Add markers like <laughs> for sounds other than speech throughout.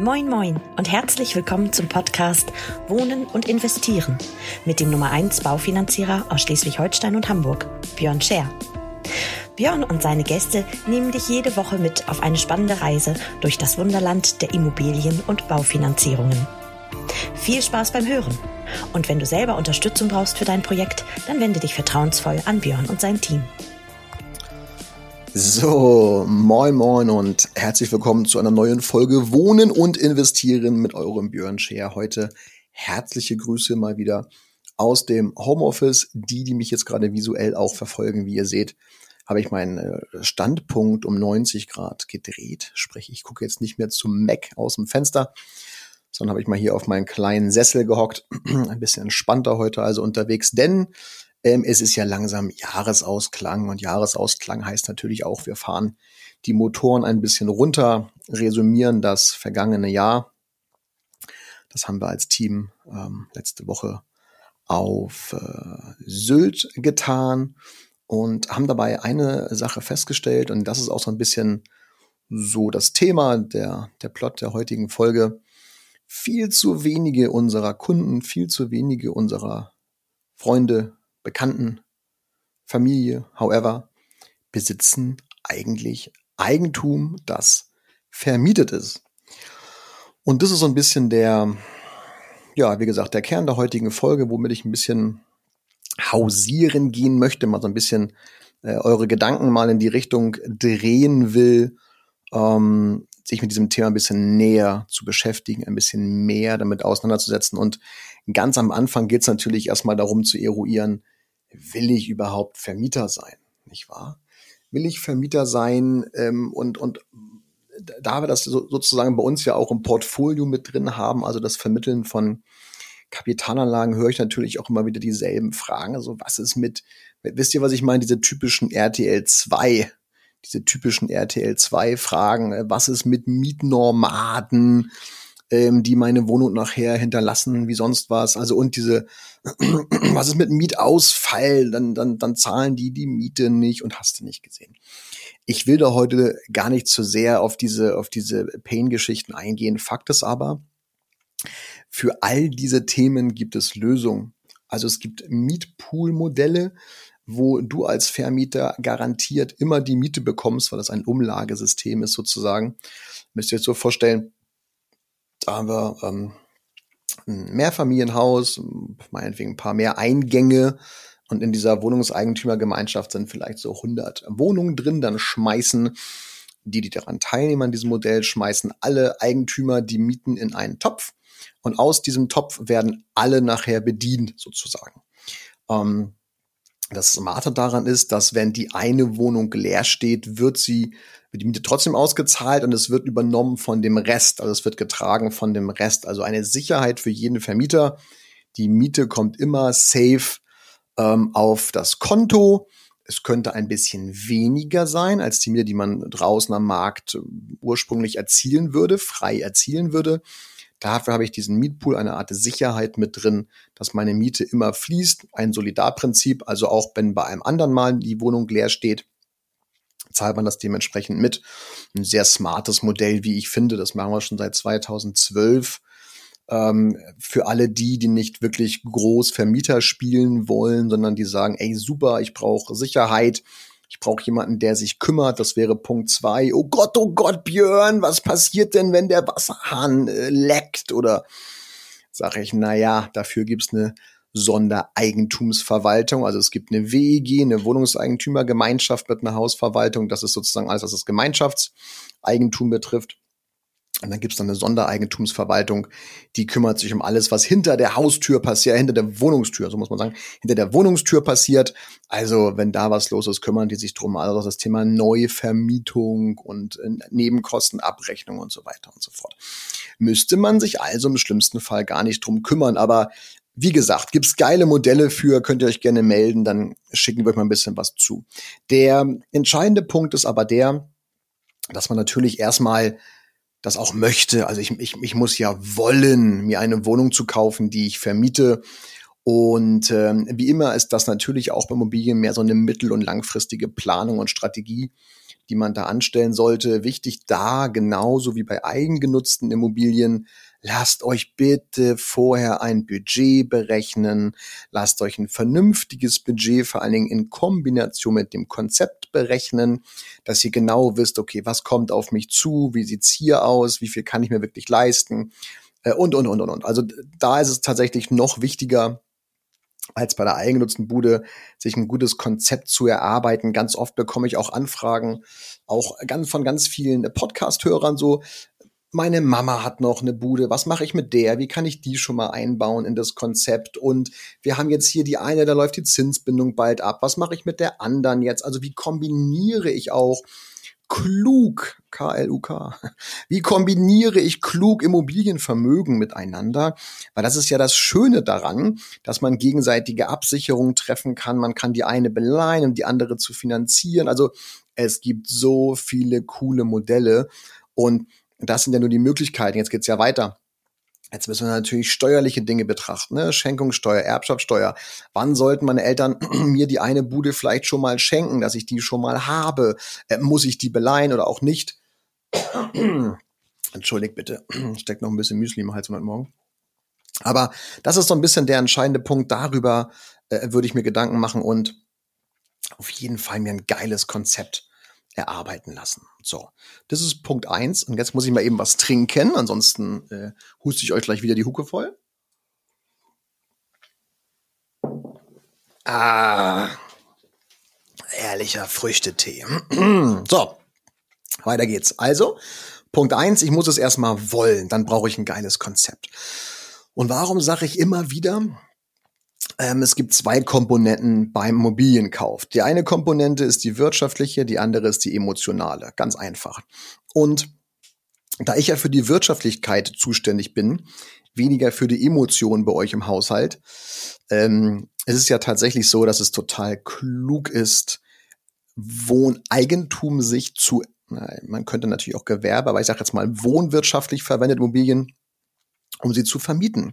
Moin Moin und herzlich willkommen zum Podcast Wohnen und Investieren mit dem Nummer 1 Baufinanzierer aus Schleswig-Holstein und Hamburg, Björn Scher. Björn und seine Gäste nehmen dich jede Woche mit auf eine spannende Reise durch das Wunderland der Immobilien- und Baufinanzierungen. Viel Spaß beim Hören. Und wenn du selber Unterstützung brauchst für dein Projekt, dann wende dich vertrauensvoll an Björn und sein Team. So, moin moin und herzlich willkommen zu einer neuen Folge Wohnen und Investieren mit eurem Björn Scher. Heute herzliche Grüße mal wieder aus dem Homeoffice. Die, die mich jetzt gerade visuell auch verfolgen, wie ihr seht, habe ich meinen äh, Standpunkt um 90 Grad gedreht. Sprich, ich gucke jetzt nicht mehr zum Mac aus dem Fenster, sondern habe ich mal hier auf meinen kleinen Sessel gehockt. <clears throat> Ein bisschen entspannter heute also unterwegs, denn ähm, es ist ja langsam Jahresausklang und Jahresausklang heißt natürlich auch, wir fahren die Motoren ein bisschen runter, resümieren das vergangene Jahr. Das haben wir als Team ähm, letzte Woche auf äh, Sylt getan und haben dabei eine Sache festgestellt und das ist auch so ein bisschen so das Thema der, der Plot der heutigen Folge. Viel zu wenige unserer Kunden, viel zu wenige unserer Freunde, Bekannten, Familie, however, besitzen eigentlich Eigentum, das vermietet ist. Und das ist so ein bisschen der, ja, wie gesagt, der Kern der heutigen Folge, womit ich ein bisschen hausieren gehen möchte, mal so ein bisschen äh, eure Gedanken mal in die Richtung drehen will, ähm, sich mit diesem Thema ein bisschen näher zu beschäftigen, ein bisschen mehr damit auseinanderzusetzen. Und ganz am Anfang geht es natürlich erstmal darum zu eruieren, will ich überhaupt Vermieter sein, nicht wahr? Will ich Vermieter sein ähm, und, und da wir das so, sozusagen bei uns ja auch im Portfolio mit drin haben, also das Vermitteln von Kapitalanlagen, höre ich natürlich auch immer wieder dieselben Fragen. Also was ist mit, wisst ihr, was ich meine, diese typischen RTL 2, diese typischen RTL 2 Fragen, was ist mit Mietnormaden? ähm, die meine Wohnung nachher hinterlassen, wie sonst was. Also und diese, <clears throat> was ist mit Mietausfall? Dann, dann, dann zahlen die die Miete nicht und hast du nicht gesehen. Ich will da heute gar nicht zu sehr auf diese, auf diese Pain-Geschichten eingehen. Fakt ist aber, für all diese Themen gibt es Lösungen. Also es gibt Mietpool-Modelle, wo du als Vermieter garantiert immer die Miete bekommst, weil das ein Umlagesystem ist sozusagen. Müsst ihr euch so vorstellen, da haben wir ähm, ein Mehrfamilienhaus, meinetwegen ein paar mehr Eingänge. Und in dieser Wohnungseigentümergemeinschaft sind vielleicht so 100 Wohnungen drin. Dann schmeißen die, die daran teilnehmen an diesem Modell, schmeißen alle Eigentümer die Mieten in einen Topf. Und aus diesem Topf werden alle nachher bedient, sozusagen. Ähm, das Smarte daran ist, dass wenn die eine Wohnung leer steht, wird sie wird die Miete trotzdem ausgezahlt und es wird übernommen von dem Rest. Also es wird getragen von dem Rest. Also eine Sicherheit für jeden Vermieter. Die Miete kommt immer safe ähm, auf das Konto. Es könnte ein bisschen weniger sein als die Miete, die man draußen am Markt äh, ursprünglich erzielen würde, frei erzielen würde. Dafür habe ich diesen Mietpool, eine Art Sicherheit mit drin, dass meine Miete immer fließt. Ein Solidarprinzip, also auch wenn bei einem anderen Mal die Wohnung leer steht, zahlt man das dementsprechend mit. Ein sehr smartes Modell, wie ich finde. Das machen wir schon seit 2012. Ähm, für alle die, die nicht wirklich groß Vermieter spielen wollen, sondern die sagen, ey, super, ich brauche Sicherheit. Ich brauche jemanden, der sich kümmert. Das wäre Punkt zwei. Oh Gott, oh Gott, Björn, was passiert denn, wenn der Wasserhahn äh, leckt? Oder sage ich, na ja, dafür gibt's eine Sondereigentumsverwaltung. Also es gibt eine WEG, eine Wohnungseigentümergemeinschaft mit einer Hausverwaltung. Das ist sozusagen alles, was das Gemeinschaftseigentum betrifft. Und dann gibt's dann eine Sondereigentumsverwaltung, die kümmert sich um alles, was hinter der Haustür passiert, hinter der Wohnungstür, so muss man sagen, hinter der Wohnungstür passiert. Also wenn da was los ist, kümmern die sich drum. Also das Thema Neuvermietung und äh, Nebenkostenabrechnung und so weiter und so fort. Müsste man sich also im schlimmsten Fall gar nicht drum kümmern. Aber wie gesagt, gibt's geile Modelle für, könnt ihr euch gerne melden, dann schicken wir euch mal ein bisschen was zu. Der entscheidende Punkt ist aber der, dass man natürlich erstmal das auch möchte. Also ich, ich, ich muss ja wollen, mir eine Wohnung zu kaufen, die ich vermiete. Und ähm, wie immer ist das natürlich auch bei Immobilien mehr so eine mittel- und langfristige Planung und Strategie, die man da anstellen sollte. Wichtig da, genauso wie bei eigengenutzten Immobilien, lasst euch bitte vorher ein Budget berechnen, lasst euch ein vernünftiges Budget vor allen Dingen in Kombination mit dem Konzept berechnen, dass ihr genau wisst, okay, was kommt auf mich zu, wie sieht's hier aus, wie viel kann ich mir wirklich leisten äh, und, und, und, und, und. Also da ist es tatsächlich noch wichtiger, als bei der eigennutzten Bude, sich ein gutes Konzept zu erarbeiten. Ganz oft bekomme ich auch Anfragen, auch ganz von ganz vielen Podcast-Hörern so, meine Mama hat noch eine Bude, was mache ich mit der? Wie kann ich die schon mal einbauen in das Konzept? Und wir haben jetzt hier die eine, da läuft die Zinsbindung bald ab. Was mache ich mit der anderen jetzt? Also wie kombiniere ich auch klug, K-L-U-K, wie kombiniere ich klug Immobilienvermögen miteinander? Weil das ist ja das Schöne daran, dass man gegenseitige Absicherungen treffen kann. Man kann die eine beleihen, um die andere zu finanzieren. Also es gibt so viele coole Modelle und das sind ja nur die Möglichkeiten. Jetzt geht's ja weiter. Jetzt müssen wir natürlich steuerliche Dinge betrachten, ne? Schenkungssteuer, Erbschaftssteuer. Wann sollten meine Eltern <clears throat> mir die eine Bude vielleicht schon mal schenken, dass ich die schon mal habe? Äh, muss ich die beleihen oder auch nicht? <clears throat> Entschuldigt bitte, <clears throat> steckt noch ein bisschen Müsli im Hals heute Morgen. Aber das ist so ein bisschen der entscheidende Punkt. Darüber äh, würde ich mir Gedanken machen und auf jeden Fall mir ein geiles Konzept erarbeiten lassen. So, das ist Punkt eins. Und jetzt muss ich mal eben was trinken, ansonsten äh, huste ich euch gleich wieder die Hucke voll. Ah, ehrlicher Früchtetee. <clears throat> so, weiter geht's. Also, Punkt eins: ich muss es erstmal wollen, dann brauche ich ein geiles Konzept. Und warum sage ich immer wieder, ähm, es gibt zwei Komponenten beim Immobilienkauf. Die eine Komponente ist die wirtschaftliche, die andere ist die emotionale. Ganz einfach. Und da ich ja für die Wirtschaftlichkeit zuständig bin, weniger für die Emotionen bei euch im Haushalt, ähm, es ist ja tatsächlich so, dass es total klug ist, Wohneigentum sich zu, man könnte natürlich auch Gewerbe, aber ich sage jetzt mal wohnwirtschaftlich verwendet Immobilien, um sie zu vermieten.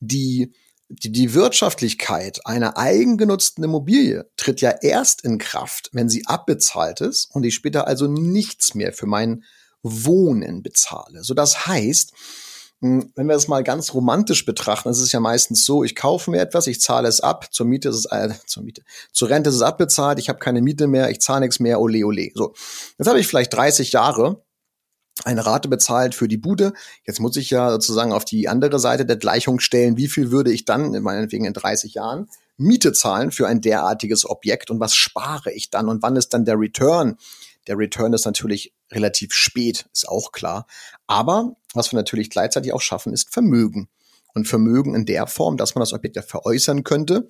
Die die, die Wirtschaftlichkeit einer eigengenutzten Immobilie tritt ja erst in Kraft, wenn sie abbezahlt ist und ich später also nichts mehr für mein Wohnen bezahle. So das heißt, hm, wenn wir es mal ganz romantisch betrachten, ist es ja meistens so, ich kaufe mir etwas, ich zahle es ab, zur Miete ist es, äh, zur Miete, zur Rente ist es abbezahlt, ich habe keine Miete mehr, ich zahle nichts mehr, ole ole. So, jetzt habe ich vielleicht 30 Jahre eine Rate bezahlt für die Bude. Jetzt muss ich ja sozusagen auf die andere Seite der Gleichung stellen, wie viel würde ich dann, meinetwegen in 30 Jahren, Miete zahlen für ein derartiges Objekt und was spare ich dann und wann ist dann der Return? Der Return ist natürlich relativ spät, ist auch klar. Aber was wir natürlich gleichzeitig auch schaffen, ist Vermögen. Und Vermögen in der Form, dass man das Objekt ja veräußern könnte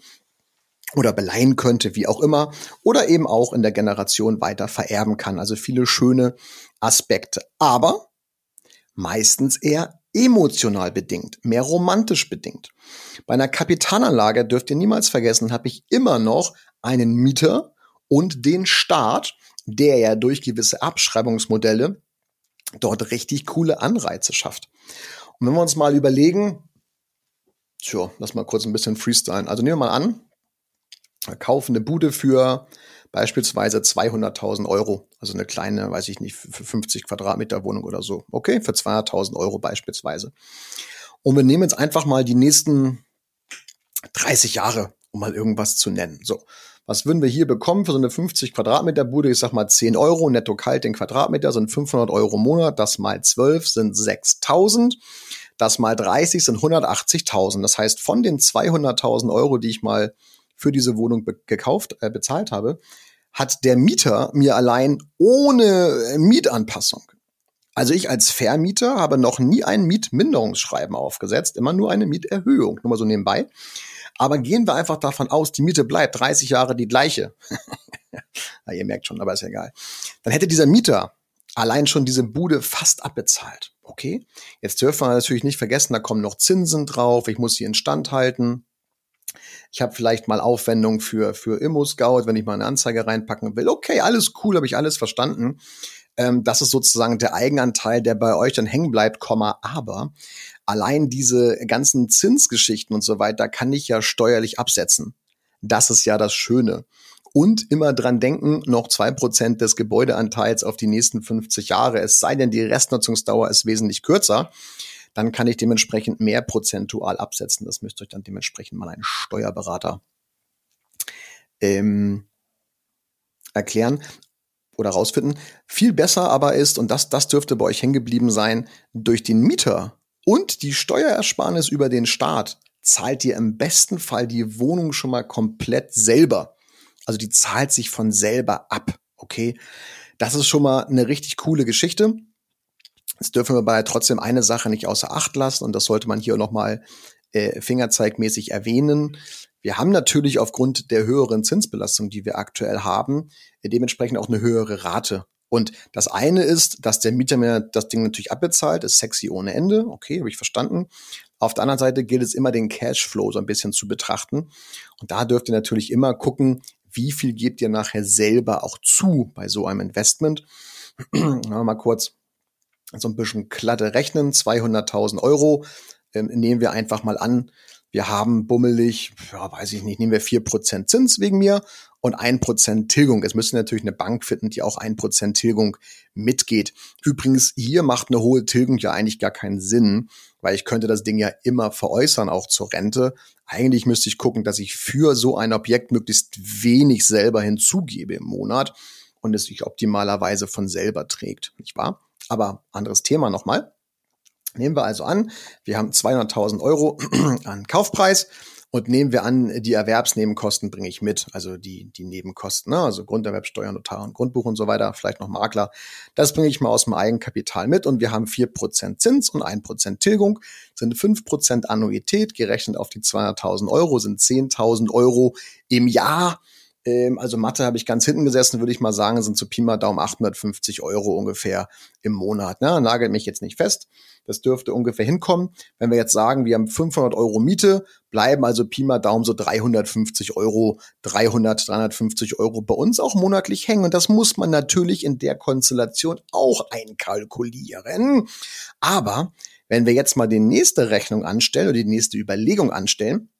oder beleihen könnte, wie auch immer, oder eben auch in der Generation weiter vererben kann. Also viele schöne Aspekte, aber meistens eher emotional bedingt, mehr romantisch bedingt. Bei einer Kapitalanlage dürft ihr niemals vergessen, habe ich immer noch einen Mieter und den Staat, der ja durch gewisse Abschreibungsmodelle dort richtig coole Anreize schafft. Und wenn wir uns mal überlegen, tja, lass mal kurz ein bisschen freestylen. Also nehmen wir mal an, kaufen eine Bude für beispielsweise 200.000 Euro. Also eine kleine, weiß ich nicht, für 50 Quadratmeter Wohnung oder so. Okay, für 200.000 Euro beispielsweise. Und wir nehmen jetzt einfach mal die nächsten 30 Jahre, um mal irgendwas zu nennen. So. Was würden wir hier bekommen für so eine 50 Quadratmeter Bude? Ich sag mal 10 Euro, netto kalt den Quadratmeter sind 500 Euro im Monat. Das mal 12 sind 6000. Das mal 30 sind 180.000. Das heißt, von den 200.000 Euro, die ich mal für diese Wohnung gekauft, äh, bezahlt habe, hat der Mieter mir allein ohne Mietanpassung also ich als Vermieter habe noch nie ein Mietminderungsschreiben aufgesetzt, immer nur eine Mieterhöhung, nur mal so nebenbei. Aber gehen wir einfach davon aus, die Miete bleibt 30 Jahre die gleiche. <laughs> ja, ihr merkt schon, aber ist ja egal. Dann hätte dieser Mieter allein schon diese Bude fast abbezahlt. Okay, jetzt dürfen wir natürlich nicht vergessen, da kommen noch Zinsen drauf, ich muss sie instand halten. Ich habe vielleicht mal Aufwendungen für, für Immo-Scout, wenn ich mal eine Anzeige reinpacken will. Okay, alles cool, habe ich alles verstanden. Ähm, das ist sozusagen der Eigenanteil, der bei euch dann hängen bleibt, Komma, aber allein diese ganzen Zinsgeschichten und so weiter kann ich ja steuerlich absetzen. Das ist ja das Schöne. und immer dran denken, noch zwei Prozent des Gebäudeanteils auf die nächsten 50 Jahre, es sei denn, die Restnutzungsdauer ist wesentlich kürzer, dann kann ich dementsprechend mehr prozentual absetzen. Das müsste euch dann dementsprechend mal ein Steuerberater ähm, erklären oder rausfinden. Viel besser aber ist, und das, das dürfte bei euch hängen geblieben sein, durch den Mieter und die Steuerersparnis über den Staat zahlt ihr im besten Fall die Wohnung schon mal komplett selber. Also die zahlt sich von selber ab. Okay. Das ist schon mal eine richtig coole Geschichte. Jetzt dürfen wir aber trotzdem eine Sache nicht außer Acht lassen und das sollte man hier nochmal äh, fingerzeigmäßig erwähnen. Wir haben natürlich aufgrund der höheren Zinsbelastung, die wir aktuell haben, äh, dementsprechend auch eine höhere Rate. Und das eine ist, dass der Mieter mir das Ding natürlich abbezahlt, ist sexy ohne Ende. Okay, habe ich verstanden. Auf der anderen Seite gilt es immer, den Cashflow so ein bisschen zu betrachten. Und da dürft ihr natürlich immer gucken, wie viel gebt ihr nachher selber auch zu bei so einem Investment. <clears throat> mal kurz so ein bisschen glatte rechnen. 200.000 Euro ähm, nehmen wir einfach mal an, wir haben bummelig, ja, weiß ich nicht, nehmen wir vier Prozent Zins wegen mir und ein Prozent Tilgung. Es müsste natürlich eine Bank finden, die auch ein Prozent Tilgung mitgeht. Übrigens, hier macht eine hohe Tilgung ja eigentlich gar keinen Sinn, weil ich könnte das Ding ja immer veräußern, auch zur Rente. Eigentlich müsste ich gucken, dass ich für so ein Objekt möglichst wenig selber hinzugebe im Monat und es sich optimalerweise von selber trägt, nicht wahr? Aber anderes Thema nochmal. Nehmen wir also an, wir haben 200.000 Euro <clears throat> an Kaufpreis und nehmen wir an, die Erwerbsnebenkosten bringe ich mit, also die, die Nebenkosten, ne? also Grunderwerbsteuer, Notar und Grundbuch und so weiter, vielleicht noch Makler. Das bringe ich mal aus dem Eigenkapital mit und wir haben vier Prozent Zins und ein Prozent Tilgung, sind fünf Prozent Annuität, gerechnet auf die 200.000 Euro, sind 10.000 Euro im Jahr. Ähm, also Mathe habe ich ganz hinten gesessen, würde ich mal sagen, sind zu Pi mal Daumen 850 Euro ungefähr im Monat. Ne? Nagelt mich jetzt nicht fest. Das dürfte ungefähr hinkommen. Wenn wir jetzt sagen, wir haben 500 Euro Miete, bleiben also Pi mal Daumen so 350 Euro, 300, 350 Euro bei uns auch monatlich hängen. Und das muss man natürlich in der Konstellation auch einkalkulieren. Aber wenn wir jetzt mal die nächste Rechnung anstellen oder die nächste Überlegung anstellen,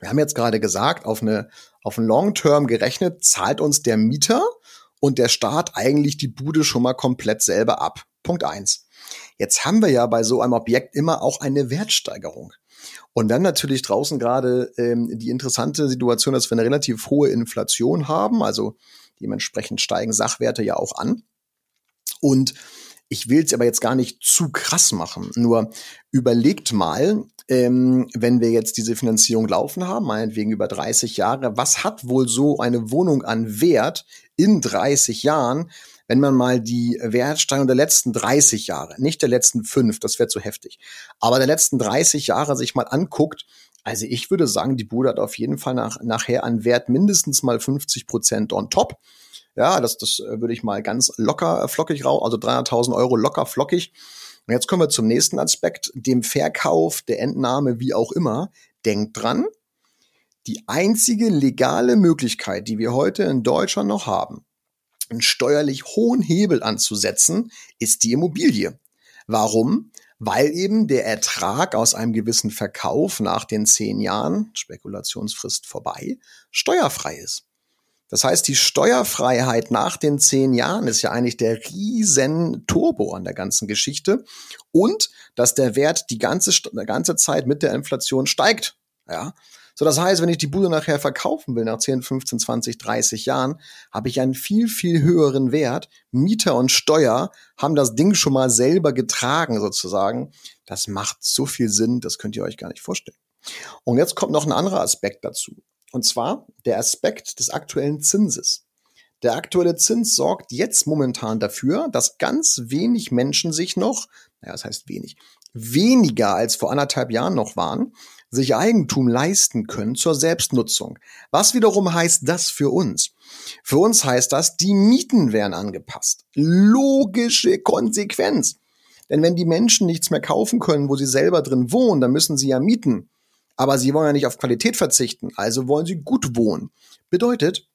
wir haben jetzt gerade gesagt, auf eine, auf ein Long-Term gerechnet, zahlt uns der Mieter und der Staat eigentlich die Bude schon mal komplett selber ab. Punkt eins. Jetzt haben wir ja bei so einem Objekt immer auch eine Wertsteigerung. Und dann natürlich draußen gerade ähm, die interessante Situation, dass wir eine relativ hohe Inflation haben. Also dementsprechend steigen Sachwerte ja auch an. Und ich will es aber jetzt gar nicht zu krass machen. Nur überlegt mal, ähm, wenn wir jetzt diese Finanzierung laufen haben, meinetwegen über 30 Jahre, was hat wohl so eine Wohnung an Wert in 30 Jahren, wenn man mal die Wertsteigerung der letzten 30 Jahre, nicht der letzten fünf, das wäre zu heftig, aber der letzten 30 Jahre sich mal anguckt, also ich würde sagen, die Bude hat auf jeden Fall nach, nachher an Wert mindestens mal 50 Prozent on top. Ja, das, das äh, würde ich mal ganz locker äh, flockig raus, also 300.000 Euro locker flockig. Und jetzt kommen wir zum nächsten Aspekt, dem Verkauf, der Entnahme, wie auch immer. Denkt dran, die einzige legale Möglichkeit, die wir heute in Deutschland noch haben, einen steuerlich hohen Hebel anzusetzen, ist die Immobilie. Warum? Weil eben der Ertrag aus einem gewissen Verkauf nach den zehn Jahren, Spekulationsfrist vorbei, steuerfrei ist. Das heißt, die Steuerfreiheit nach den zehn Jahren ist ja eigentlich der riesen Turbo an der ganzen Geschichte und dass der Wert die ganze, die ganze Zeit mit der Inflation steigt. Ja. So, das heißt, wenn ich die Bude nachher verkaufen will nach 10, 15, 20, 30 Jahren, habe ich einen viel, viel höheren Wert. Mieter und Steuer haben das Ding schon mal selber getragen sozusagen. Das macht so viel Sinn, das könnt ihr euch gar nicht vorstellen. Und jetzt kommt noch ein anderer Aspekt dazu. Und zwar der Aspekt des aktuellen Zinses. Der aktuelle Zins sorgt jetzt momentan dafür, dass ganz wenig Menschen sich noch, naja, das heißt wenig, weniger als vor anderthalb Jahren noch waren, sich Eigentum leisten können zur Selbstnutzung. Was wiederum heißt das für uns? Für uns heißt das, die Mieten werden angepasst. Logische Konsequenz. Denn wenn die Menschen nichts mehr kaufen können, wo sie selber drin wohnen, dann müssen sie ja mieten. Aber sie wollen ja nicht auf Qualität verzichten, also wollen sie gut wohnen. Bedeutet,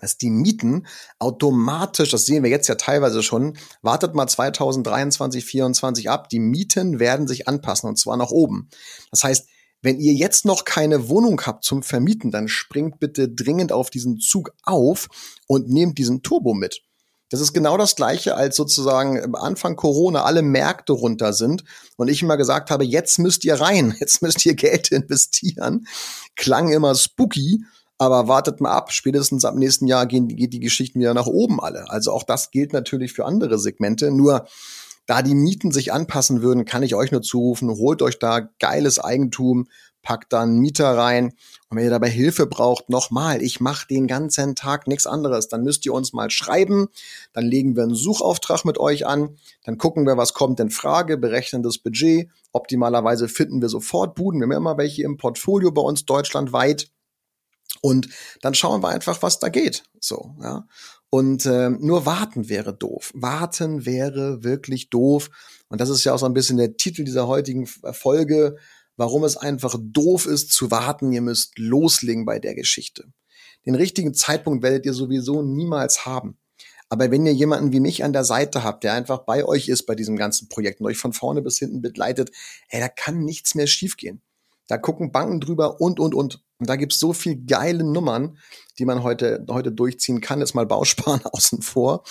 dass die Mieten automatisch, das sehen wir jetzt ja teilweise schon, wartet mal 2023, 2024 ab, die Mieten werden sich anpassen und zwar nach oben. Das heißt, wenn ihr jetzt noch keine Wohnung habt zum Vermieten, dann springt bitte dringend auf diesen Zug auf und nehmt diesen Turbo mit. Das ist genau das Gleiche, als sozusagen Anfang Corona alle Märkte runter sind und ich immer gesagt habe, jetzt müsst ihr rein, <laughs> jetzt müsst ihr Geld investieren. Klang immer spooky, aber wartet mal ab, spätestens ab nächsten Jahr gehen, geht die Geschichten wieder nach oben alle. Also auch das gilt natürlich für andere Segmente. Nur da die Mieten sich anpassen würden, kann ich euch nur zurufen, holt euch da geiles Eigentum, packt dann Mieter rein. Und wenn ihr dabei Hilfe braucht, nochmal, ich mache den ganzen Tag nichts anderes. Dann müsst ihr uns mal schreiben, dann legen wir einen Suchauftrag mit euch an, dann gucken wir, was kommt in Frage, berechnen das Budget. Optimalerweise finden wir sofort Buden. Wir haben immer welche im Portfolio bei uns deutschlandweit. Und dann schauen wir einfach, was da geht. So, ja. Und äh, nur warten wäre doof. Warten wäre wirklich doof. Und das ist ja auch so ein bisschen der Titel dieser heutigen Folge warum es einfach doof ist zu warten. Ihr müsst loslegen bei der Geschichte. Den richtigen Zeitpunkt werdet ihr sowieso niemals haben. Aber wenn ihr jemanden wie mich an der Seite habt, der einfach bei euch ist bei diesem ganzen Projekt und euch von vorne bis hinten begleitet, ey, da kann nichts mehr schiefgehen. Da gucken Banken drüber und, und, und. Und da gibt's so viel geile Nummern, die man heute, heute durchziehen kann. Jetzt mal Bausparen <laughs> außen vor.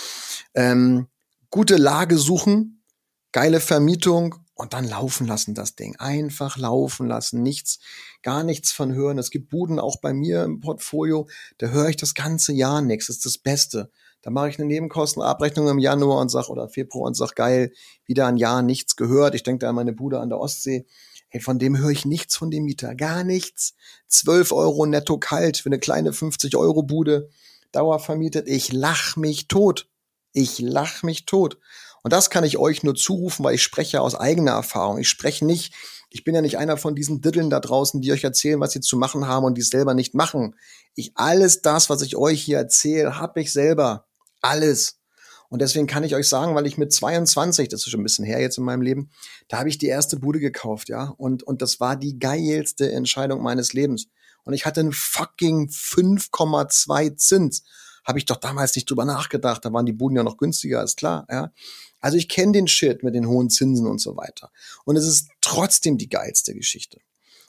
Ähm, gute Lage suchen, geile Vermietung und dann laufen lassen das Ding. Einfach laufen lassen. Nichts, gar nichts von hören. Es gibt Buden auch bei mir im Portfolio, da höre ich das ganze Jahr nichts. Das ist das Beste. Da mache ich eine Nebenkostenabrechnung im Januar und sag oder Februar und sag geil, wieder ein Jahr nichts gehört. Ich denke da an meine Bude an der Ostsee. Hey, von dem höre ich nichts von dem Mieter. Gar nichts. 12 Euro netto kalt für eine kleine 50 Euro Bude. Dauer vermietet. Ich lach mich tot. Ich lach mich tot. Und das kann ich euch nur zurufen, weil ich spreche aus eigener Erfahrung. Ich spreche nicht, ich bin ja nicht einer von diesen Diddeln da draußen, die euch erzählen, was sie zu machen haben und die es selber nicht machen. Ich, alles das, was ich euch hier erzähle, habe ich selber. Alles. Und deswegen kann ich euch sagen, weil ich mit 22, das ist schon ein bisschen her jetzt in meinem Leben, da habe ich die erste Bude gekauft, ja. Und, und das war die geilste Entscheidung meines Lebens. Und ich hatte einen fucking 5,2 Zins. Habe ich doch damals nicht drüber nachgedacht. Da waren die Buden ja noch günstiger, ist klar, ja. Also ich kenne den Shit mit den hohen Zinsen und so weiter. Und es ist trotzdem die geilste Geschichte.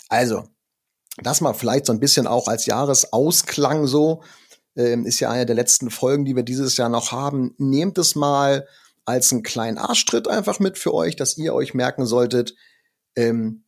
Also, das mal vielleicht so ein bisschen auch als Jahresausklang so, ähm, ist ja eine der letzten Folgen, die wir dieses Jahr noch haben. Nehmt es mal als einen kleinen Arschtritt einfach mit für euch, dass ihr euch merken solltet, ähm,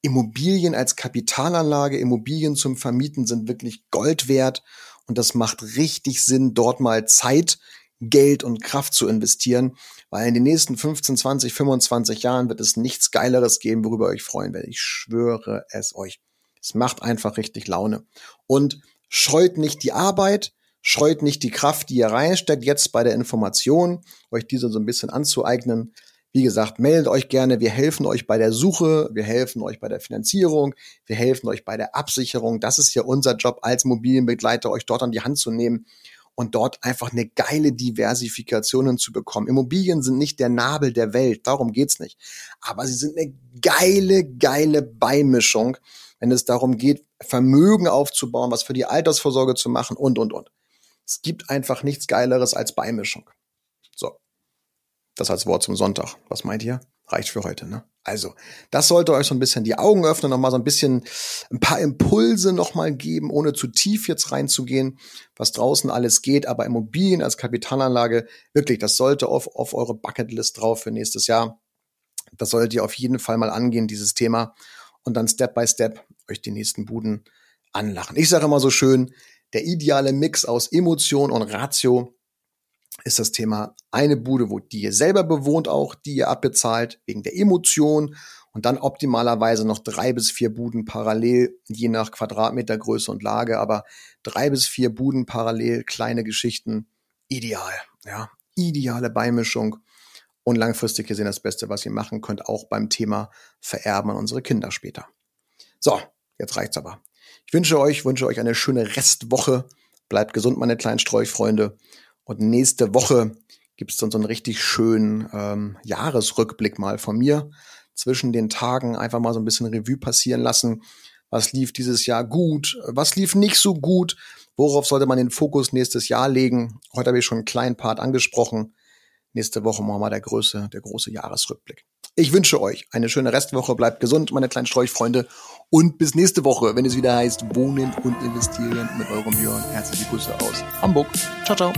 Immobilien als Kapitalanlage, Immobilien zum Vermieten sind wirklich Gold wert und das macht richtig Sinn, dort mal Zeit, Geld und Kraft zu investieren, weil in den nächsten 15, 20, 25 Jahren wird es nichts Geileres geben, worüber ihr euch freuen werdet. Ich schwöre es euch. Es macht einfach richtig Laune. Und scheut nicht die Arbeit, scheut nicht die Kraft, die ihr reinsteckt, jetzt bei der Information, euch diese so ein bisschen anzueignen. Wie gesagt, meldet euch gerne. Wir helfen euch bei der Suche, wir helfen euch bei der Finanzierung, wir helfen euch bei der Absicherung. Das ist ja unser Job als Immobilienbegleiter, euch dort an die Hand zu nehmen und dort einfach eine geile Diversifikation zu bekommen. Immobilien sind nicht der Nabel der Welt, darum geht's nicht. Aber sie sind eine geile, geile Beimischung, wenn es darum geht, Vermögen aufzubauen, was für die Altersvorsorge zu machen und, und, und. Es gibt einfach nichts Geileres als Beimischung. So. Das als Wort zum Sonntag. Was meint ihr? Reicht für heute, ne? Also, das sollte euch so ein bisschen die Augen öffnen, nochmal so ein bisschen ein paar Impulse nochmal geben, ohne zu tief jetzt reinzugehen, was draußen alles geht. Aber Immobilien als Kapitalanlage, wirklich, das sollte auf, auf eure Bucketlist drauf für nächstes Jahr. Das solltet ihr auf jeden Fall mal angehen, dieses Thema. Und dann Step by Step euch die nächsten Buden anlachen. Ich sage immer so schön, der ideale Mix aus Emotion und Ratio ist das Thema eine Bude, wo die ihr selber bewohnt auch, die ihr abbezahlt, wegen der Emotion und dann optimalerweise noch drei bis vier Buden parallel, je nach Quadratmetergröße und Lage, aber drei bis vier Buden parallel, kleine Geschichten, ideal, ja, ideale Beimischung und langfristig gesehen das Beste, was ihr machen könnt, auch beim Thema Vererben an unsere Kinder später. So, jetzt reicht's aber. Ich wünsche euch, wünsche euch eine schöne Restwoche. Bleibt gesund, meine kleinen Streuchfreunde. Und nächste Woche gibt es dann so einen richtig schönen ähm, Jahresrückblick mal von mir. Zwischen den Tagen einfach mal so ein bisschen Revue passieren lassen. Was lief dieses Jahr gut? Was lief nicht so gut? Worauf sollte man den Fokus nächstes Jahr legen? Heute habe ich schon einen kleinen Part angesprochen. Nächste Woche machen wir der große, der große Jahresrückblick. Ich wünsche euch eine schöne Restwoche. Bleibt gesund, meine kleinen Streuchfreunde. Und bis nächste Woche, wenn es wieder heißt Wohnen und Investieren mit eurem Björn. Herzliche Grüße aus Hamburg. Ciao, ciao.